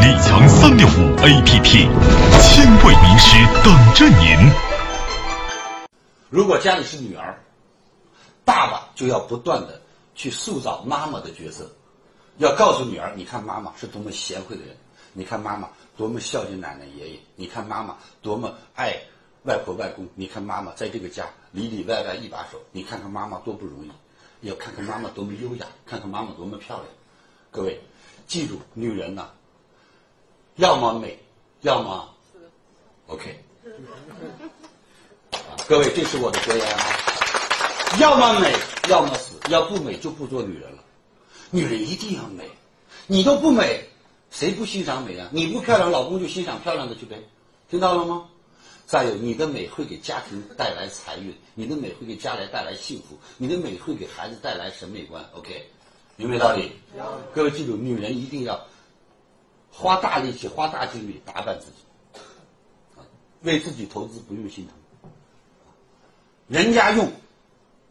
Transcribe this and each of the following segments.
李强三六五 APP，千位名师等着您。如果家里是女儿，爸爸就要不断的去塑造妈妈的角色，要告诉女儿，你看妈妈是多么贤惠的人，你看妈妈多么孝敬奶奶爷爷，你看妈妈多么爱外婆外公，你看妈妈在这个家里里外外一把手，你看看妈妈多不容易，要看看妈妈多么优雅，看看妈妈多么漂亮。各位，记住，女人呐、要么美，要么 OK。啊，各位，这是我的格言啊。要么美，要么死，要不美就不做女人了。女人一定要美，你都不美，谁不欣赏美啊？你不漂亮，老公就欣赏漂亮的去呗，听到了吗？再有，你的美会给家庭带来财运，你的美会给家来带来幸福，你的美会给孩子带来审美观。OK，明白道理？各位记住，女人一定要花大力气、花大精力打扮自己，啊为自己投资不用心疼。人家用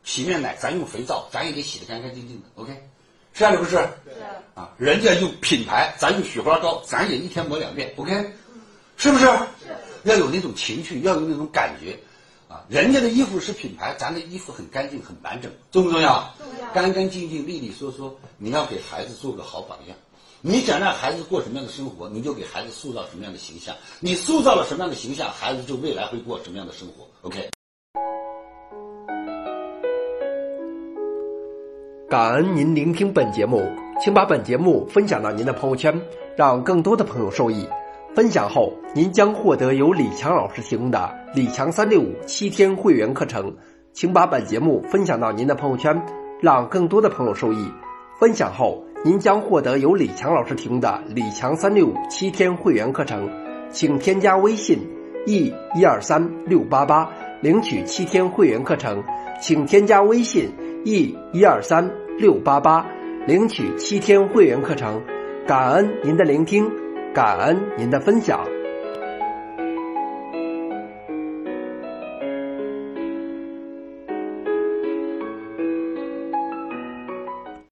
洗面奶，咱用肥皂，咱也得洗得干干净净的。OK，是这样的不是？是啊，人家用品牌，咱用雪花膏，咱也一天抹两遍。OK，是不是？是。要有那种情趣，要有那种感觉。啊，人家的衣服是品牌，咱的衣服很干净、很完整，重不重要？重要。干干净净、利利索索，你要给孩子做个好榜样。你想让孩子过什么样的生活，你就给孩子塑造什么样的形象。你塑造了什么样的形象，孩子就未来会过什么样的生活。OK。感恩您聆听本节目，请把本节目分享到您的朋友圈，让更多的朋友受益。分享后，您将获得由李强老师提供的李强三六五七天会员课程。请把本节目分享到您的朋友圈，让更多的朋友受益。分享后，您将获得由李强老师提供的李强三六五七天会员课程。请添加微信 e 一二三六八八领取七天会员课程。请添加微信 e 一二三六八八领取七天会员课程。感恩您的聆听。感恩您的分享。